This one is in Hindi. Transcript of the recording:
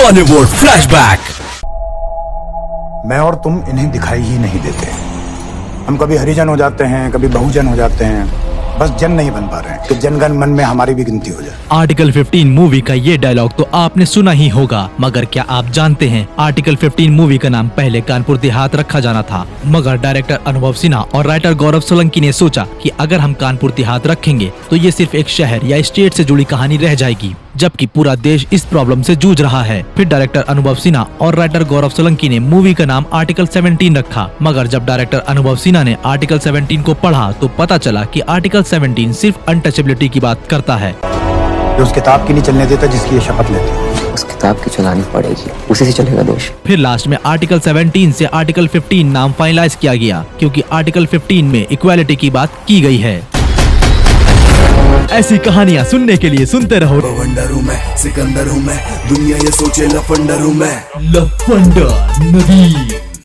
बॉलीवुड फ्लैशबैक मैं और तुम इन्हें दिखाई ही नहीं देते। हम कभी हरिजन हो जाते हैं कभी बहुजन हो जाते हैं। बस जन नहीं बन पा रहे हैं कि जनगण मन में हमारी भी गिनती हो जाए। आर्टिकल 15 मूवी का ये डायलॉग तो आपने सुना ही होगा मगर क्या आप जानते हैं आर्टिकल 15 मूवी का नाम पहले कानपुर देहात रखा जाना था। मगर डायरेक्टर अनुभव सिन्हा और राइटर गौरव सोलंकी ने सोचा कि अगर हम कानपुर देहात रखेंगे तो ये सिर्फ़ एक शहर या स्टेट से जुड़ी कहानी रह जाएगी। जबकि पूरा देश इस प्रॉब्लम से जूझ रहा है। फिर डायरेक्टर अनुभव सिन्हा और राइटर गौरव सोलंकी ने मूवी का नाम आर्टिकल 17 रखा। मगर जब डायरेक्टर अनुभव सिन्हा ने आर्टिकल 17 को पढ़ा तो पता चला कि आर्टिकल 17 सिर्फ़ अनटचेबिलिटी की बात करता है। जो उस किताब की नहीं चलने देता जिसकी ये शपथ लेते हैं। उस किताब की चलानी पड़ेगी। उसी से चलेगा देश फिर लास्ट में आर्टिकल 17 से आर्टिकल 15 नाम फाइनलाइज किया गया क्योंकि आर्टिकल 15 में इक्वालिटी की बात की गई है। ऐसी कहानियाँ सुनने के लिए सुनते रहो। लफंडर हूँ मैं सिकंदर हूँ मैं दुनिया ये सोचे लफंडर हूँ मैं। लफंडर नदी।